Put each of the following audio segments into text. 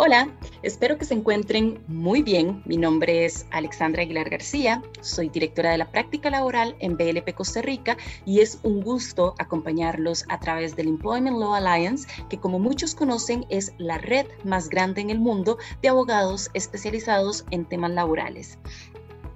Hola, espero que se encuentren muy bien. Mi nombre es Alexandra Aguilar García, soy directora de la práctica laboral en BLP Costa Rica y es un gusto acompañarlos a través del Employment Law Alliance, que como muchos conocen es la red más grande en el mundo de abogados especializados en temas laborales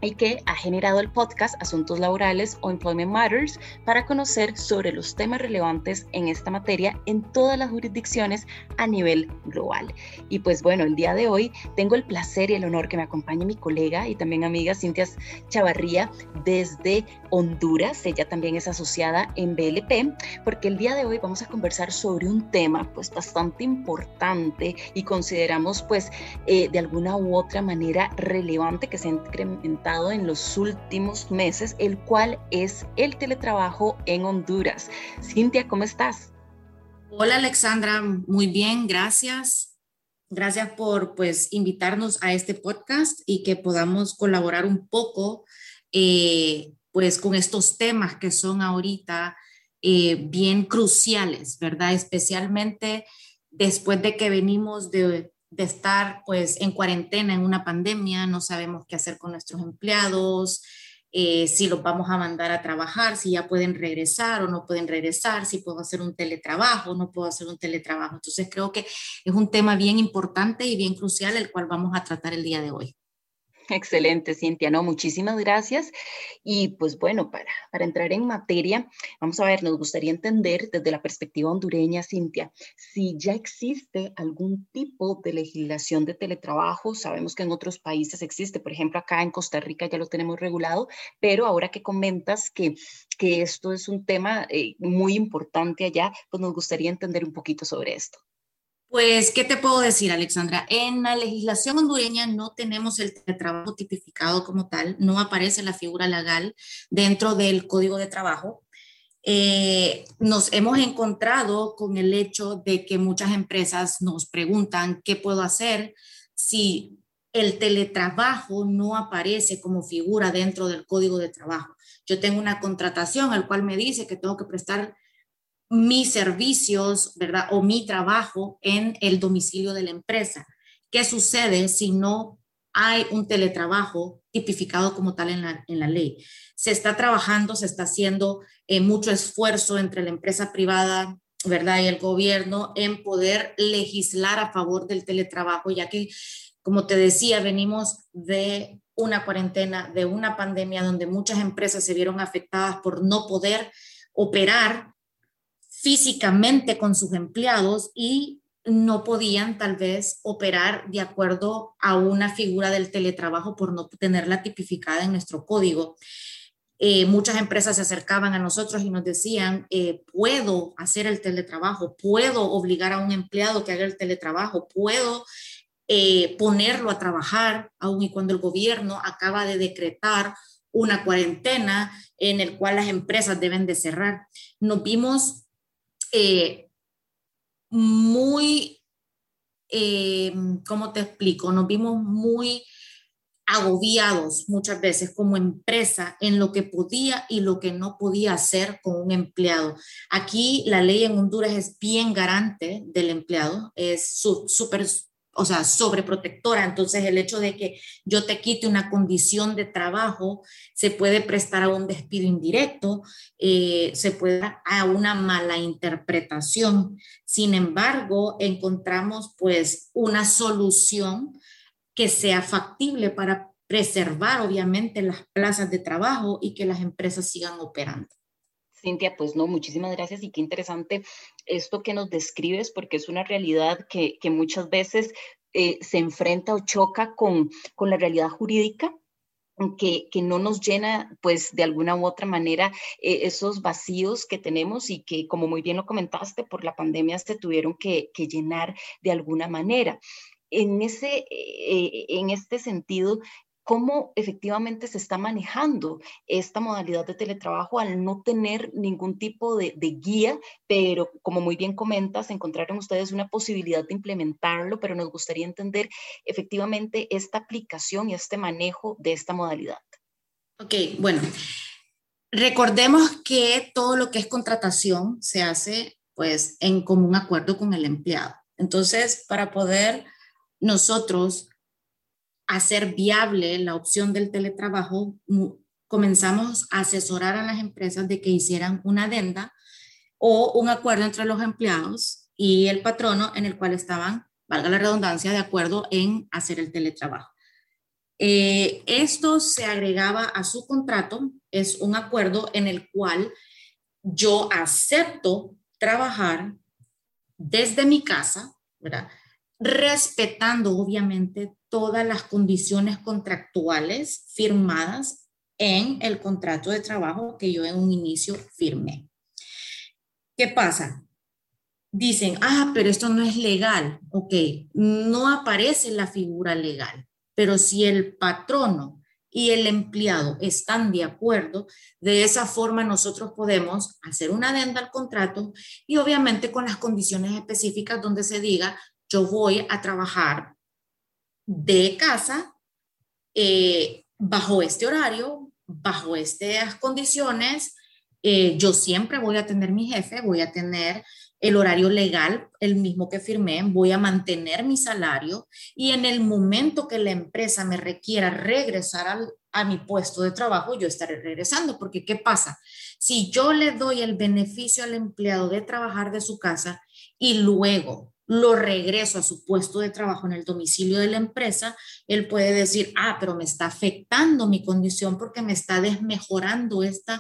y que ha generado el podcast Asuntos Laborales o Employment Matters para conocer sobre los temas relevantes en esta materia en todas las jurisdicciones a nivel global. Y pues bueno, el día de hoy tengo el placer y el honor que me acompañe mi colega y también amiga Cintia Chavarría desde Honduras. Ella también es asociada en BLP, porque el día de hoy vamos a conversar sobre un tema pues bastante importante y consideramos pues eh, de alguna u otra manera relevante que se ha incrementado en los últimos meses, el cual es el teletrabajo en Honduras. Cintia, ¿cómo estás? Hola Alexandra, muy bien, gracias. Gracias por pues invitarnos a este podcast y que podamos colaborar un poco eh, pues con estos temas que son ahorita eh, bien cruciales, ¿verdad? Especialmente después de que venimos de de estar pues en cuarentena en una pandemia, no sabemos qué hacer con nuestros empleados, eh, si los vamos a mandar a trabajar, si ya pueden regresar o no pueden regresar, si puedo hacer un teletrabajo, no puedo hacer un teletrabajo. Entonces creo que es un tema bien importante y bien crucial el cual vamos a tratar el día de hoy. Excelente, Cintia. No, muchísimas gracias. Y pues bueno, para, para entrar en materia, vamos a ver, nos gustaría entender desde la perspectiva hondureña, Cintia, si ya existe algún tipo de legislación de teletrabajo. Sabemos que en otros países existe, por ejemplo, acá en Costa Rica ya lo tenemos regulado, pero ahora que comentas que, que esto es un tema eh, muy importante allá, pues nos gustaría entender un poquito sobre esto. Pues, ¿qué te puedo decir, Alexandra? En la legislación hondureña no tenemos el trabajo tipificado como tal, no aparece la figura legal dentro del Código de Trabajo. Eh, nos hemos encontrado con el hecho de que muchas empresas nos preguntan qué puedo hacer si el teletrabajo no aparece como figura dentro del Código de Trabajo. Yo tengo una contratación al cual me dice que tengo que prestar mis servicios, ¿verdad? O mi trabajo en el domicilio de la empresa. ¿Qué sucede si no hay un teletrabajo tipificado como tal en la, en la ley? Se está trabajando, se está haciendo eh, mucho esfuerzo entre la empresa privada, ¿verdad? Y el gobierno en poder legislar a favor del teletrabajo, ya que, como te decía, venimos de una cuarentena, de una pandemia donde muchas empresas se vieron afectadas por no poder operar físicamente con sus empleados y no podían tal vez operar de acuerdo a una figura del teletrabajo por no tenerla tipificada en nuestro código. Eh, muchas empresas se acercaban a nosotros y nos decían, eh, puedo hacer el teletrabajo, puedo obligar a un empleado que haga el teletrabajo, puedo eh, ponerlo a trabajar, aun y cuando el gobierno acaba de decretar una cuarentena en el cual las empresas deben de cerrar. Nos vimos eh, muy, eh, ¿cómo te explico? Nos vimos muy agobiados muchas veces como empresa en lo que podía y lo que no podía hacer con un empleado. Aquí la ley en Honduras es bien garante del empleado, es súper o sea, sobreprotectora. Entonces, el hecho de que yo te quite una condición de trabajo se puede prestar a un despido indirecto, eh, se puede a una mala interpretación. Sin embargo, encontramos pues una solución que sea factible para preservar, obviamente, las plazas de trabajo y que las empresas sigan operando. Cintia, pues no, muchísimas gracias y qué interesante esto que nos describes porque es una realidad que, muchas veces eh, se enfrenta o choca con, la realidad jurídica que, no nos llena, pues, de alguna u otra manera eh, esos vacíos que tenemos y que, como muy bien lo comentaste, por la pandemia se tuvieron que, que llenar de alguna manera. En, ese, eh, en este sentido, cómo efectivamente se está manejando esta modalidad de teletrabajo al no tener ningún tipo de, guía, pero como muy bien comentas, encontraron ustedes una posibilidad de implementarlo, pero nos gustaría entender efectivamente esta aplicación y este manejo de esta modalidad. Ok, bueno, recordemos que todo lo que es contratación se hace pues en común acuerdo con el empleado. Entonces, para poder nosotros hacer viable la opción del teletrabajo, comenzamos a asesorar a las empresas de que hicieran una adenda o un acuerdo entre los empleados y el patrono en el cual estaban, valga la redundancia, de acuerdo en hacer el teletrabajo. Eh, esto se agregaba a su contrato, es un acuerdo en el cual yo acepto trabajar desde mi casa, ¿verdad? respetando obviamente todas las condiciones contractuales firmadas en el contrato de trabajo que yo en un inicio firmé. ¿Qué pasa? Dicen, ah, pero esto no es legal. Ok, no aparece la figura legal, pero si el patrono y el empleado están de acuerdo, de esa forma nosotros podemos hacer una adenda al contrato y obviamente con las condiciones específicas donde se diga yo voy a trabajar de casa eh, bajo este horario, bajo estas condiciones. Eh, yo siempre voy a tener mi jefe, voy a tener el horario legal, el mismo que firmé, voy a mantener mi salario y en el momento que la empresa me requiera regresar a mi puesto de trabajo, yo estaré regresando, porque ¿qué pasa? Si yo le doy el beneficio al empleado de trabajar de su casa y luego lo regreso a su puesto de trabajo en el domicilio de la empresa, él puede decir, ah, pero me está afectando mi condición porque me está desmejorando este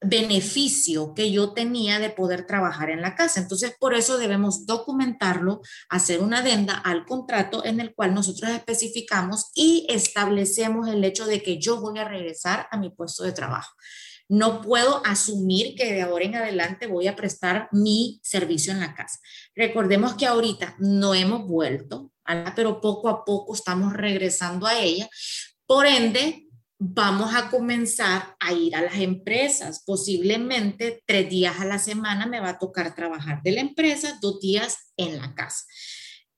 beneficio que yo tenía de poder trabajar en la casa. Entonces, por eso debemos documentarlo, hacer una adenda al contrato en el cual nosotros especificamos y establecemos el hecho de que yo voy a regresar a mi puesto de trabajo. No puedo asumir que de ahora en adelante voy a prestar mi servicio en la casa. Recordemos que ahorita no hemos vuelto, pero poco a poco estamos regresando a ella. Por ende, vamos a comenzar a ir a las empresas. Posiblemente tres días a la semana me va a tocar trabajar de la empresa, dos días en la casa.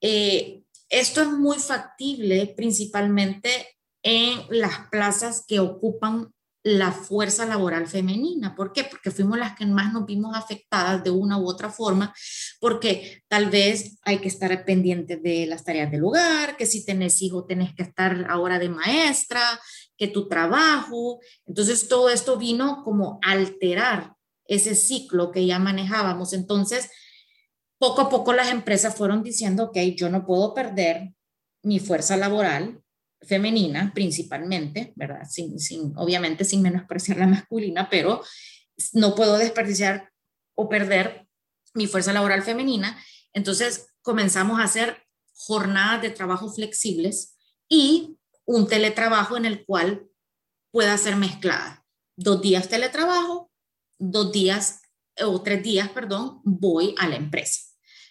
Eh, esto es muy factible principalmente en las plazas que ocupan la fuerza laboral femenina. ¿Por qué? Porque fuimos las que más nos vimos afectadas de una u otra forma, porque tal vez hay que estar pendientes de las tareas del hogar, que si tenés hijo tenés que estar ahora de maestra, que tu trabajo. Entonces todo esto vino como alterar ese ciclo que ya manejábamos. Entonces, poco a poco las empresas fueron diciendo, ok, yo no puedo perder mi fuerza laboral, femenina principalmente, ¿verdad? Sin, sin, obviamente sin menospreciar la masculina, pero no puedo desperdiciar o perder mi fuerza laboral femenina. Entonces comenzamos a hacer jornadas de trabajo flexibles y un teletrabajo en el cual pueda ser mezclada. Dos días teletrabajo, dos días o tres días, perdón, voy a la empresa.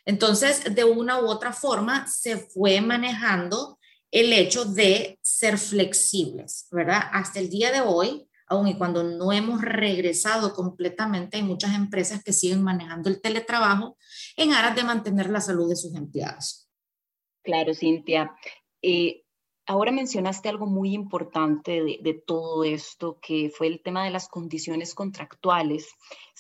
Entonces, de una u otra forma, se fue manejando el hecho de ser flexibles, ¿verdad? Hasta el día de hoy, aun y cuando no hemos regresado completamente, hay muchas empresas que siguen manejando el teletrabajo en aras de mantener la salud de sus empleados. Claro, Cintia. Eh, Ahora mencionaste algo muy importante de, todo esto, que fue el tema de las condiciones contractuales.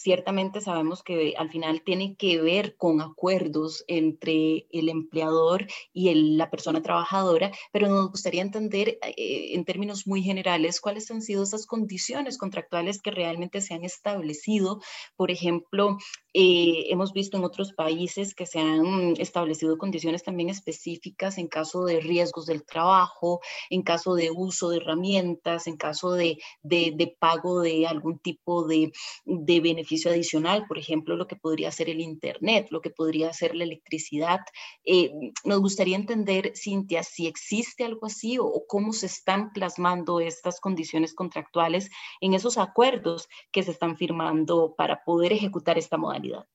Ciertamente sabemos que al final tiene que ver con acuerdos entre el empleador y la persona trabajadora, pero nos gustaría entender eh, en términos muy generales cuáles han sido esas condiciones contractuales que realmente se han establecido. Por ejemplo, eh, hemos visto en otros países que se han establecido condiciones también específicas en caso de riesgos del trabajo, en caso de uso de herramientas, en caso de, de, pago de algún tipo de, de, beneficio adicional, por ejemplo, lo que podría ser el Internet, lo que podría ser la electricidad. Eh, nos gustaría entender, Cintia, si existe algo así o, o cómo se están plasmando estas condiciones contractuales en esos acuerdos que se están firmando para poder ejecutar esta modalidad.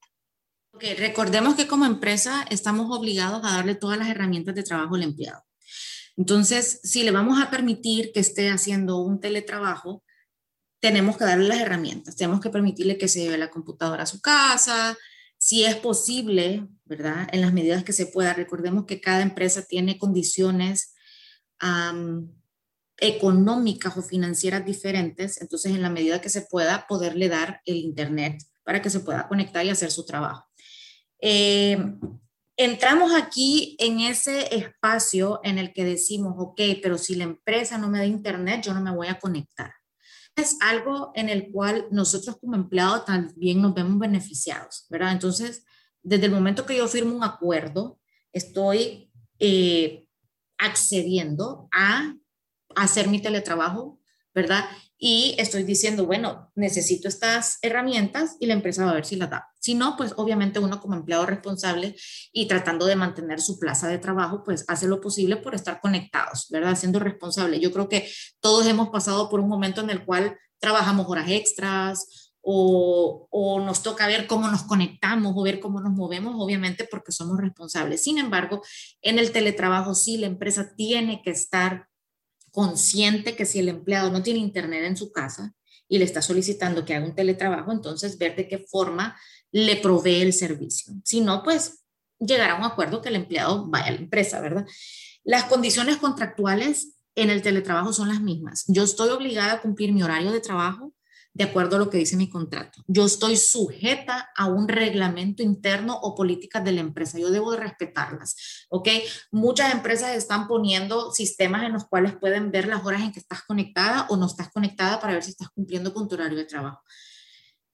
Recordemos que como empresa estamos obligados a darle todas las herramientas de trabajo al empleado. Entonces, si le vamos a permitir que esté haciendo un teletrabajo, tenemos que darle las herramientas, tenemos que permitirle que se lleve la computadora a su casa, si es posible, ¿verdad? En las medidas que se pueda. Recordemos que cada empresa tiene condiciones económicas o financieras diferentes, entonces en la medida que se pueda, poderle dar el Internet para que se pueda conectar y hacer su trabajo. Eh, entramos aquí en ese espacio en el que decimos, ok, pero si la empresa no me da internet, yo no me voy a conectar. Es algo en el cual nosotros como empleados también nos vemos beneficiados, ¿verdad? Entonces, desde el momento que yo firmo un acuerdo, estoy eh, accediendo a hacer mi teletrabajo, ¿verdad? Y estoy diciendo, bueno, necesito estas herramientas y la empresa va a ver si las da. Si no, pues obviamente uno como empleado responsable y tratando de mantener su plaza de trabajo, pues hace lo posible por estar conectados, ¿verdad? Siendo responsable. Yo creo que todos hemos pasado por un momento en el cual trabajamos horas extras o, o nos toca ver cómo nos conectamos o ver cómo nos movemos, obviamente porque somos responsables. Sin embargo, en el teletrabajo sí la empresa tiene que estar consciente que si el empleado no tiene internet en su casa y le está solicitando que haga un teletrabajo, entonces ver de qué forma le provee el servicio. Si no, pues llegar a un acuerdo que el empleado vaya a la empresa, ¿verdad? Las condiciones contractuales en el teletrabajo son las mismas. Yo estoy obligada a cumplir mi horario de trabajo, de acuerdo a lo que dice mi contrato. Yo estoy sujeta a un reglamento interno o políticas de la empresa. Yo debo de respetarlas, ¿ok? Muchas empresas están poniendo sistemas en los cuales pueden ver las horas en que estás conectada o no estás conectada para ver si estás cumpliendo con tu horario de trabajo.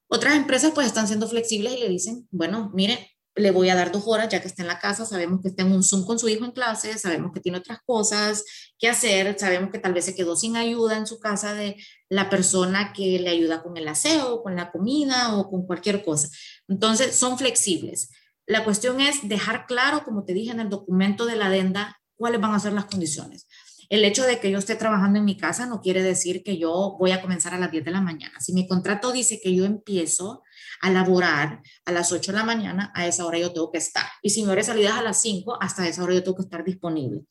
Otras empresas pues están siendo flexibles y le dicen, bueno, mire, le voy a dar dos horas ya que está en la casa, sabemos que está en un Zoom con su hijo en clase, sabemos que tiene otras cosas que hacer, sabemos que tal vez se quedó sin ayuda en su casa de la persona que le ayuda con el aseo, con la comida o con cualquier cosa. Entonces, son flexibles. La cuestión es dejar claro, como te dije en el documento de la adenda, cuáles van a ser las condiciones. El hecho de que yo esté trabajando en mi casa no quiere decir que yo voy a comenzar a las 10 de la mañana. Si mi contrato dice que yo empiezo a laborar a las 8 de la mañana, a esa hora yo tengo que estar. Y si mi hora de salida a las 5, hasta esa hora yo tengo que estar disponible.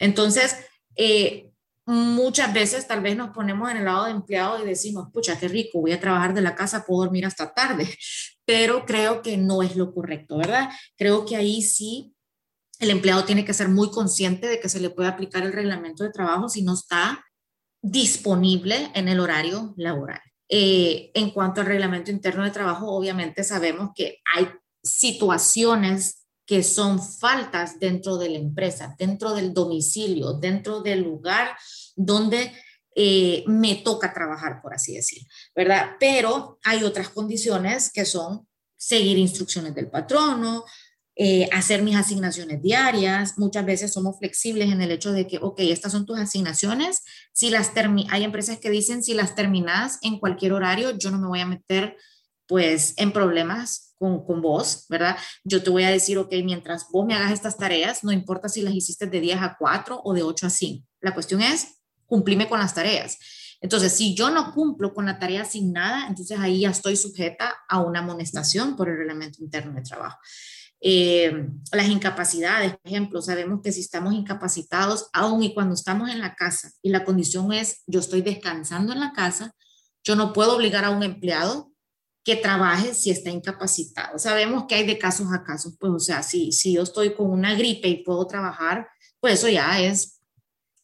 Entonces, eh, muchas veces tal vez nos ponemos en el lado de empleado y decimos, pucha, qué rico, voy a trabajar de la casa, puedo dormir hasta tarde, pero creo que no es lo correcto, ¿verdad? Creo que ahí sí el empleado tiene que ser muy consciente de que se le puede aplicar el reglamento de trabajo si no está disponible en el horario laboral. Eh, en cuanto al reglamento interno de trabajo, obviamente sabemos que hay situaciones que son faltas dentro de la empresa, dentro del domicilio, dentro del lugar donde eh, me toca trabajar, por así decir, ¿verdad? Pero hay otras condiciones que son seguir instrucciones del patrono, eh, hacer mis asignaciones diarias. Muchas veces somos flexibles en el hecho de que, ok, estas son tus asignaciones. Si las hay empresas que dicen, si las terminas en cualquier horario, yo no me voy a meter pues en problemas con, con, vos, ¿verdad? Yo te voy a decir, ok, mientras vos me hagas estas tareas, no importa si las hiciste de 10 a 4 o de 8 a 5. La cuestión es cumplirme con las tareas. Entonces, si yo no cumplo con la tarea asignada, entonces ahí ya estoy sujeta a una amonestación por el reglamento interno de trabajo. Eh, las incapacidades, por ejemplo, sabemos que si estamos incapacitados, aún y cuando estamos en la casa y la condición es yo estoy descansando en la casa, yo no puedo obligar a un empleado que trabaje si está incapacitado. Sabemos que hay de casos a casos, pues o sea, si, si yo estoy con una gripe y puedo trabajar, pues eso ya es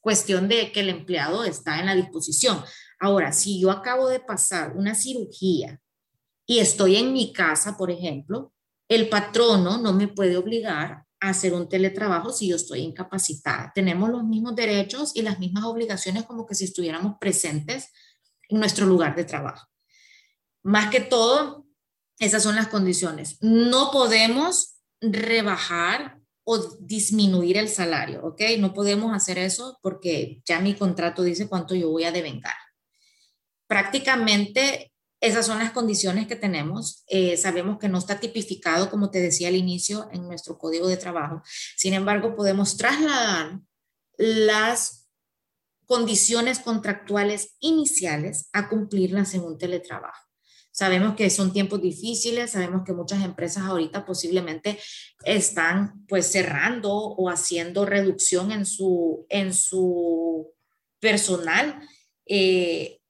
cuestión de que el empleado está en la disposición. Ahora, si yo acabo de pasar una cirugía y estoy en mi casa, por ejemplo, el patrono no me puede obligar a hacer un teletrabajo si yo estoy incapacitada. Tenemos los mismos derechos y las mismas obligaciones como que si estuviéramos presentes en nuestro lugar de trabajo. Más que todo, esas son las condiciones. No podemos rebajar o disminuir el salario, ¿ok? No podemos hacer eso porque ya mi contrato dice cuánto yo voy a devengar. Prácticamente esas son las condiciones que tenemos. Eh, sabemos que no está tipificado, como te decía al inicio, en nuestro código de trabajo. Sin embargo, podemos trasladar las condiciones contractuales iniciales a cumplirlas en un teletrabajo. Sabemos que son tiempos difíciles, sabemos que muchas empresas ahorita posiblemente están pues cerrando o haciendo reducción en su, en su personal. Eh,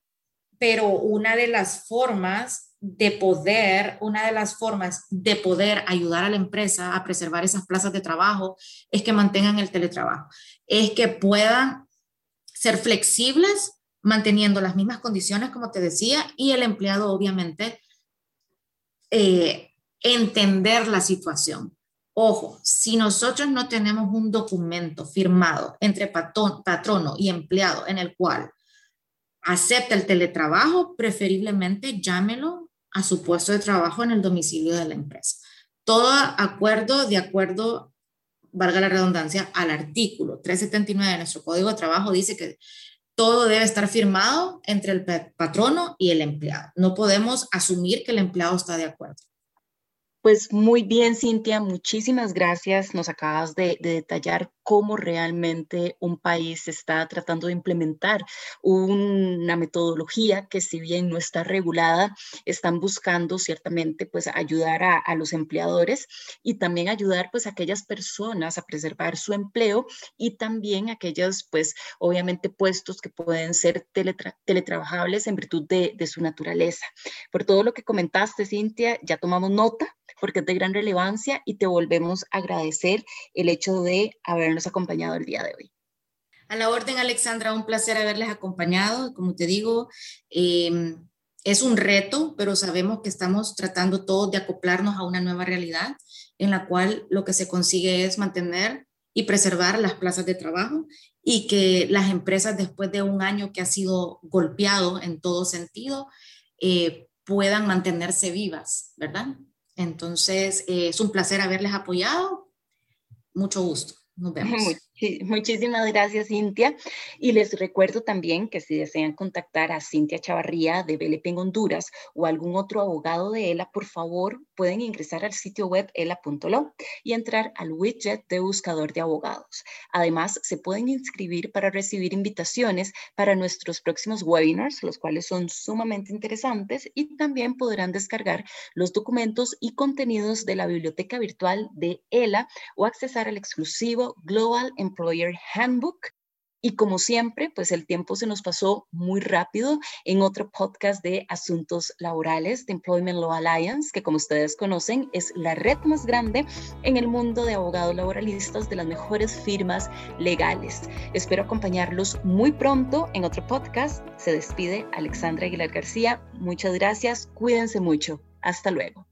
pero una de las formas de poder, una de las formas de poder ayudar a la empresa a preservar esas plazas de trabajo es que mantengan el teletrabajo, es que puedan ser flexibles manteniendo las mismas condiciones, como te decía, y el empleado obviamente eh, entender la situación. Ojo, si nosotros no tenemos un documento firmado entre patrono y empleado en el cual acepta el teletrabajo, preferiblemente llámelo a su puesto de trabajo en el domicilio de la empresa. Todo acuerdo de acuerdo, valga la redundancia, al artículo 379 de nuestro Código de Trabajo dice que todo debe estar firmado entre el patrono y el empleado. No podemos asumir que el empleado está de acuerdo. Pues muy bien, Cintia, muchísimas gracias. Nos acabas de, detallar cómo realmente un país está tratando de implementar una metodología que si bien no está regulada, están buscando ciertamente pues ayudar a, los empleadores y también ayudar pues a aquellas personas a preservar su empleo y también aquellos pues obviamente puestos que pueden ser teletrabajables en virtud de, de su naturaleza. Por todo lo que comentaste, Cintia, ya tomamos nota porque es de gran relevancia y te volvemos a agradecer el hecho de habernos acompañado el día de hoy. A la orden, Alexandra, un placer haberles acompañado. Como te digo, em, es un reto, pero sabemos que estamos tratando todos de acoplarnos a una nueva realidad en la cual lo que se consigue es mantener y preservar las plazas de trabajo y que las empresas después de un año que ha sido golpeado en todo sentido eh, puedan mantenerse vivas, ¿verdad? Entonces, eh, es un placer haberles apoyado. Mucho gusto. Nos vemos. Muchísimas gracias, Cintia. Y les recuerdo también que si desean contactar a Cintia Chavarría de BLP Honduras o algún otro abogado de ELA, por favor, pueden ingresar al sitio web ela.lo y entrar al widget de buscador de abogados. Además, se pueden inscribir para recibir invitaciones para nuestros próximos webinars, los cuales son sumamente interesantes y también podrán descargar los documentos y contenidos de la biblioteca virtual de ELA o accesar al exclusivo Global Employer Handbook. Y como siempre, pues el tiempo se nos pasó muy rápido en otro podcast de asuntos laborales de Employment Law Alliance, que como ustedes conocen es la red más grande en el mundo de abogados laboralistas de las mejores firmas legales. Espero acompañarlos muy pronto en otro podcast. Se despide Alexandra Aguilar García. Muchas gracias. Cuídense mucho. Hasta luego.